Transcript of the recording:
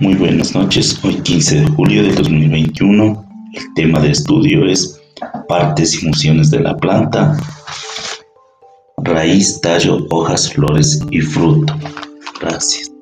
Muy buenas noches, hoy 15 de julio del 2021, el tema de estudio es partes y funciones de la planta, raíz, tallo, hojas, flores y fruto. Gracias.